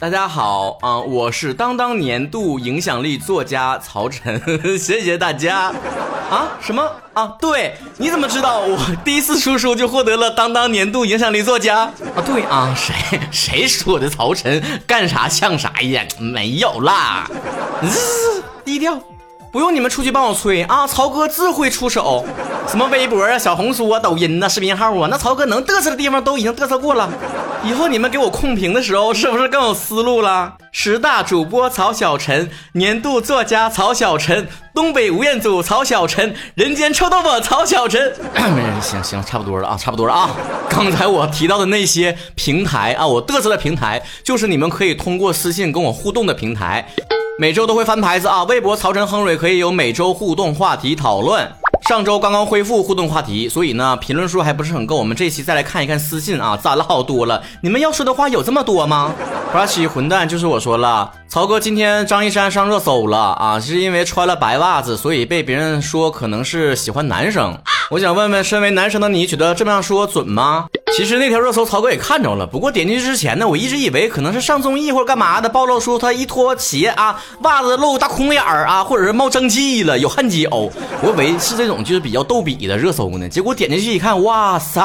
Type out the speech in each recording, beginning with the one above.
大家好啊、我是当当年度影响力作家曹晨，谢谢大家。啊？什么啊？对，你怎么知道我第一次出书就获得了当当年度影响力作家啊？对啊，谁谁说的？曹晨干啥像啥样？没有啦，低调。不用你们出去帮我催啊！曹哥自会出手，什么微博啊、小红书啊、抖音呐、视频号啊，那曹哥能嘚瑟的地方都已经嘚瑟过了。以后你们给我控评的时候，是不是更有思路了？十大主播曹小晨，年度作家曹小晨，东北吴彦祖曹小晨，人间臭豆腐曹小晨。行行，差不多了啊，差不多了啊。刚才我提到的那些平台啊，我嘚瑟的平台，就是你们可以通过私信跟我互动的平台。每周都会翻牌子啊！微博曹晨亨瑞可以有每周互动话题讨论。上周刚刚恢复互动话题，所以呢评论数还不是很够。我们这期再来看一看私信啊，攒了好多了。你们要说的话有这么多吗？花旗混蛋就是我说了，曹哥今天张一山上热搜了啊，是因为穿了白袜子，所以被别人说可能是喜欢男生。我想问问，身为男生的你，觉得这么样说准吗？其实那条热搜曹哥也看着了，不过点进去之前呢，我一直以为可能是上综艺或者干嘛的，暴露出他一脱鞋啊，袜子露大空眼儿啊，或者是冒蒸汽了，有汗脚，我以为是这种就是比较逗比的热搜呢。结果点进去一看，哇塞，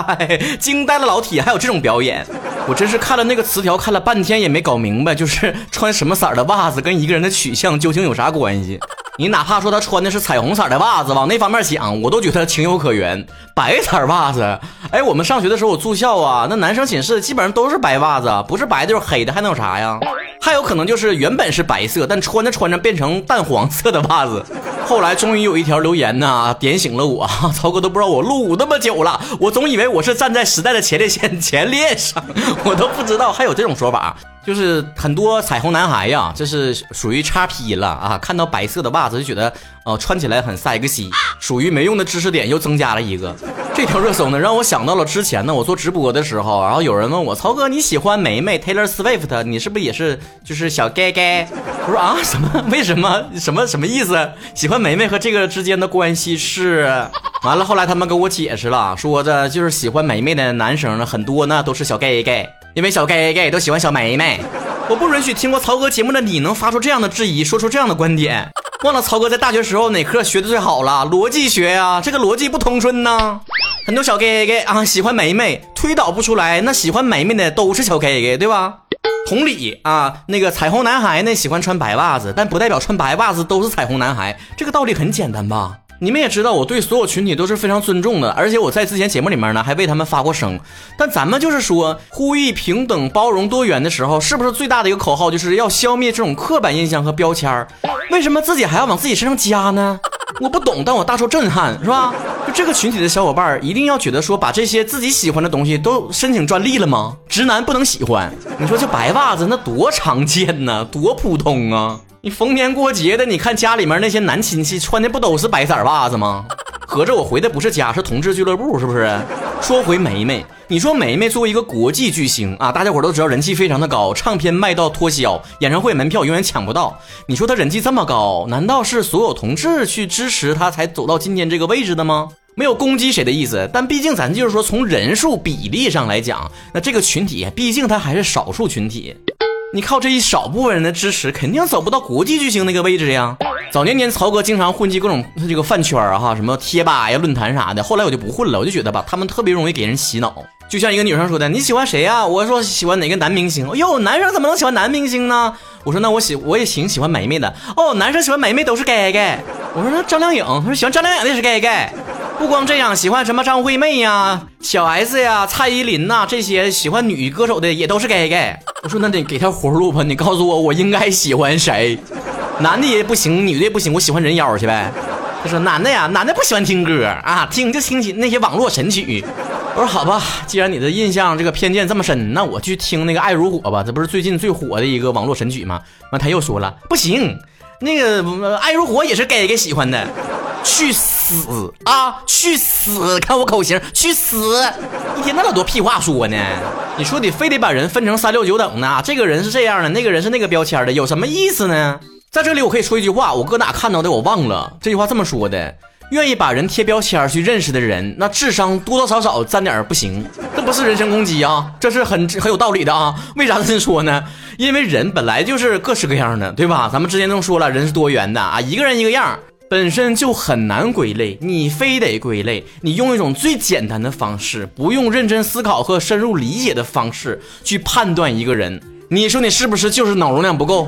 惊呆了老铁，还有这种表演！我真是看了那个词条看了半天也没搞明白，就是穿什么色儿的袜子跟一个人的取向究竟有啥关系？你哪怕说他穿的是彩虹色的袜子，往那方面想，我都觉得情有可原。白色袜子，哎，我们上学的时候我住校啊，那男生寝室基本上都是白袜子，不是白的就是黑的，还能有啥呀？还有可能就是原本是白色，但穿着穿着变成淡黄色的袜子。后来终于有一条留言呢，点醒了我。曹哥都不知道我入伍那么久了，我总以为我是站在时代的前列腺前列上，我都不知道还有这种说法。就是很多彩虹男孩呀，这是属于叉 P 了啊！看到白色的袜子就觉得，呃，穿起来很 sexy，属于没用的知识点又增加了一个。这条热搜呢，让我想到了之前呢，我做直播的时候，然后有人问我，曹哥你喜欢梅梅 Taylor Swift，你是不是也是就是小 gay gay？我说啊，什么？为什么？什么什么意思？喜欢梅梅和这个之间的关系是？完了，后来他们给我解释了，说的就是喜欢梅梅的男生呢，很多呢都是小 gay gay。因为小 gay gay 都喜欢小梅梅，我不允许听过曹哥节目的你能发出这样的质疑，说出这样的观点。忘了曹哥在大学时候哪科学的最好了？逻辑学呀，这个逻辑不通顺呐。很多小 gay gay 啊喜欢梅梅，推导不出来，那喜欢梅梅的都是小 gay gay 对吧？同理啊，那个彩虹男孩呢喜欢穿白袜子，但不代表穿白袜子都是彩虹男孩，这个道理很简单吧？你们也知道，我对所有群体都是非常尊重的，而且我在之前节目里面呢，还为他们发过声。但咱们就是说，呼吁平等、包容、多元的时候，是不是最大的一个口号就是要消灭这种刻板印象和标签儿？为什么自己还要往自己身上加呢？我不懂，但我大受震撼，是吧？这个群体的小伙伴儿，一定要觉得说，把这些自己喜欢的东西都申请专利了吗？直男不能喜欢？你说这白袜子那多常见呢，多普通啊！你逢年过节的，你看家里面那些男亲戚穿的不都是白色袜子吗？合着我回的不是家，是同志俱乐部，是不是？说回梅梅，你说梅梅作为一个国际巨星啊，大家伙都知道人气非常的高，唱片卖到脱销，演唱会门票永远抢不到。你说她人气这么高，难道是所有同志去支持她才走到今天这个位置的吗？没有攻击谁的意思，但毕竟咱就是说从人数比例上来讲，那这个群体毕竟它还是少数群体。你靠这一少部分人的支持，肯定走不到国际巨星那个位置呀。早年间，曹哥经常混迹各种这个饭圈啊，哈，什么贴吧呀、论坛啥的。后来我就不混了，我就觉得吧，他们特别容易给人洗脑。就像一个女生说的：“你喜欢谁呀？”我说喜欢哪个男明星。哎呦，男生怎么能喜欢男明星呢？我说那我喜我也挺喜欢梅梅的。哦，男生喜欢梅梅都是 gay gay。我说那张靓颖，他说喜欢张靓颖的也是 gay gay。不光这样，喜欢什么张惠妹呀、小 S 呀、蔡依林呐，这些喜欢女歌手的也都是 gay gay。我说那得给条活路吧，你告诉我我应该喜欢谁？男的也不行，女的也不行，我喜欢人妖去呗。他说男的呀，男的不喜欢听歌啊，听就听起那些网络神曲。我说好吧，既然你的印象这个偏见这么深，那我去听那个《爱如火》吧，这不是最近最火的一个网络神曲吗？完他又说了，不行，那个《爱如火》也是 gay gay 喜欢的。去死死啊！去死！看我口型，去死！一天那么多屁话说呢？你说你非得把人分成三六九等呢？这个人是这样的，那个人是那个标签的，有什么意思呢？在这里我可以说一句话，我搁哪看到的我忘了。这句话这么说的：愿意把人贴标签去认识的人，那智商多多少少沾点不行，这不是人身攻击啊，这是很很有道理的啊。为啥这么说呢？因为人本来就是各式各样的，对吧？咱们之前都说了，人是多元的啊，一个人一个样，本身就很难归类，你非得归类，你用一种最简单的方式，不用认真思考和深入理解的方式去判断一个人，你说你是不是就是脑容量不够？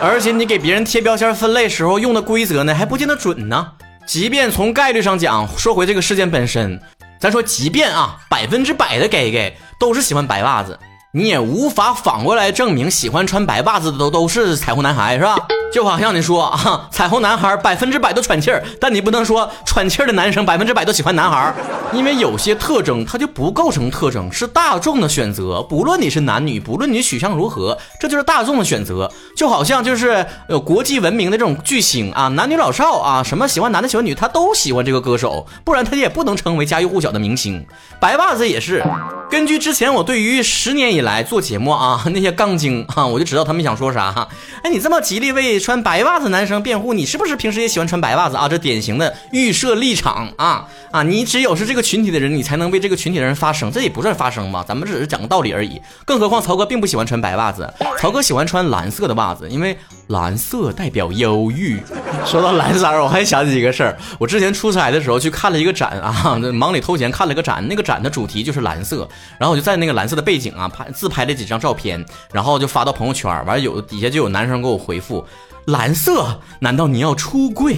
而且你给别人贴标签分类时候用的规则呢，还不见得准呢。即便从概率上讲，说回这个事件本身，咱说，即便啊百分之百的 gay gay 都是喜欢白袜子，你也无法反过来证明喜欢穿白袜子的都都是彩虹男孩，是吧？就好像你说啊，彩虹男孩百分之百都喘气儿，但你不能说喘气儿的男生百分之百都喜欢男孩，因为有些特征它就不构成特征，是大众的选择。不论你是男女，不论你取向如何，这就是大众的选择。就好像就是有国际闻名的这种巨星啊，男女老少啊，什么喜欢男的喜欢女，他都喜欢这个歌手，不然他也不能成为家喻户晓的明星。白袜子也是。根据之前我对于十年以来做节目啊那些杠精啊，我就知道他们想说啥。哎，你这么极力为穿白袜子男生辩护，你是不是平时也喜欢穿白袜子啊？这典型的预设立场啊啊！你只有是这个群体的人，你才能为这个群体的人发声，这也不算发声吧？咱们只是讲个道理而已。更何况曹哥并不喜欢穿白袜子，曹哥喜欢穿蓝色的袜子，因为蓝色代表忧郁。说到蓝色，我还想起一个事儿，我之前出差的时候去看了一个展啊，忙里偷闲看了个展，那个展的主题就是蓝色。然后我就在那个蓝色的背景啊拍自拍了几张照片，然后就发到朋友圈。完了有底下就有男生给我回复：“蓝色？难道你要出柜？”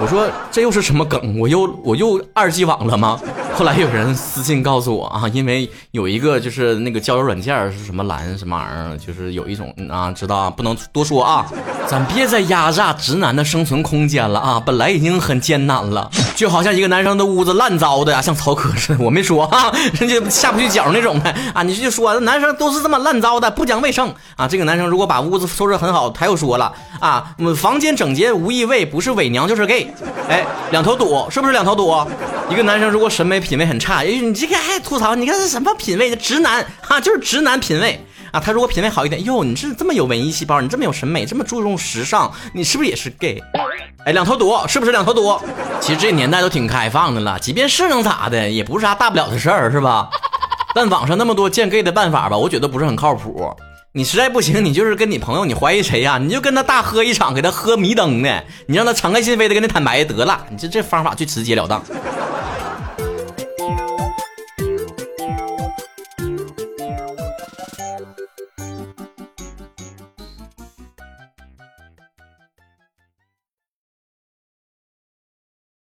我说：“这又是什么梗？我又我又二 G 网了吗？”后来有人私信告诉我啊，因为有一个就是那个交友软件是什么蓝什么玩意儿，就是有一种啊，知道啊，不能多说啊，咱别再压榨直男的生存空间了啊，本来已经很艰难了，就好像一个男生的屋子烂糟的呀，像曹哥似的，我没说啊，人家下不去脚那种的啊，你就说男生都是这么烂糟的，不讲卫生。啊，这个男生如果把屋子收拾很好，他又说了啊，房间整洁无异味，不是伪娘就是 gay，哎，两头堵是不是两头堵？一个男生如果审美品味很差，哎，你这个还吐槽？你看这什么品味？直男啊，就是直男品味啊。他如果品味好一点，哟，你是这么有文艺细胞，你这么有审美，这么注重时尚，你是不是也是 gay？哎，两头堵，是不是两头堵？其实这年代都挺开放的了，即便是能咋的，也不是啥大不了的事儿，是吧？但网上那么多见 gay 的办法吧，我觉得不是很靠谱。你实在不行，你就是跟你朋友，你怀疑谁呀？你就跟他大喝一场，给他喝迷瞪的，你让他敞开心扉的跟他坦白得了。你这这方法最直截了当。